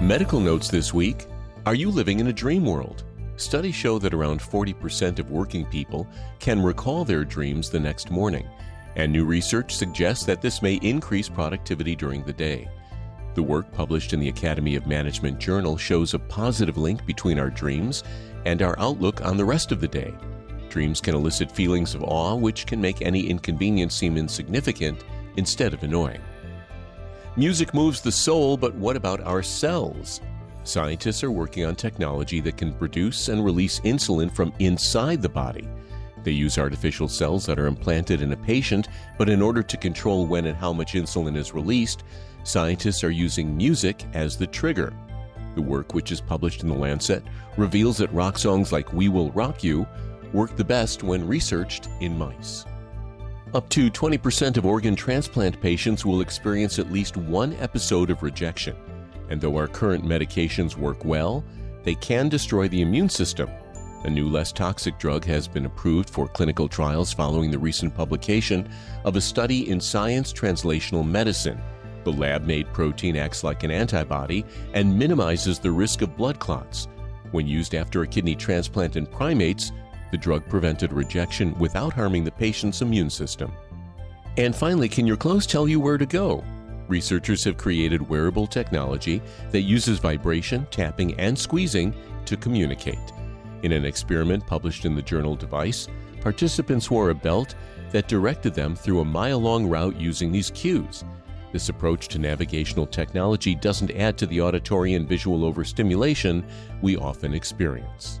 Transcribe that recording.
Medical notes this week Are you living in a dream world? Studies show that around 40% of working people can recall their dreams the next morning, and new research suggests that this may increase productivity during the day. The work published in the Academy of Management Journal shows a positive link between our dreams and our outlook on the rest of the day. Dreams can elicit feelings of awe, which can make any inconvenience seem insignificant instead of annoying. Music moves the soul, but what about our cells? Scientists are working on technology that can produce and release insulin from inside the body. They use artificial cells that are implanted in a patient, but in order to control when and how much insulin is released, scientists are using music as the trigger. The work, which is published in The Lancet, reveals that rock songs like We Will Rock You work the best when researched in mice. Up to 20% of organ transplant patients will experience at least one episode of rejection. And though our current medications work well, they can destroy the immune system. A new, less toxic drug has been approved for clinical trials following the recent publication of a study in Science Translational Medicine. The lab made protein acts like an antibody and minimizes the risk of blood clots. When used after a kidney transplant in primates, the drug prevented rejection without harming the patient's immune system. And finally, can your clothes tell you where to go? Researchers have created wearable technology that uses vibration, tapping, and squeezing to communicate. In an experiment published in the journal Device, participants wore a belt that directed them through a mile long route using these cues. This approach to navigational technology doesn't add to the auditory and visual overstimulation we often experience.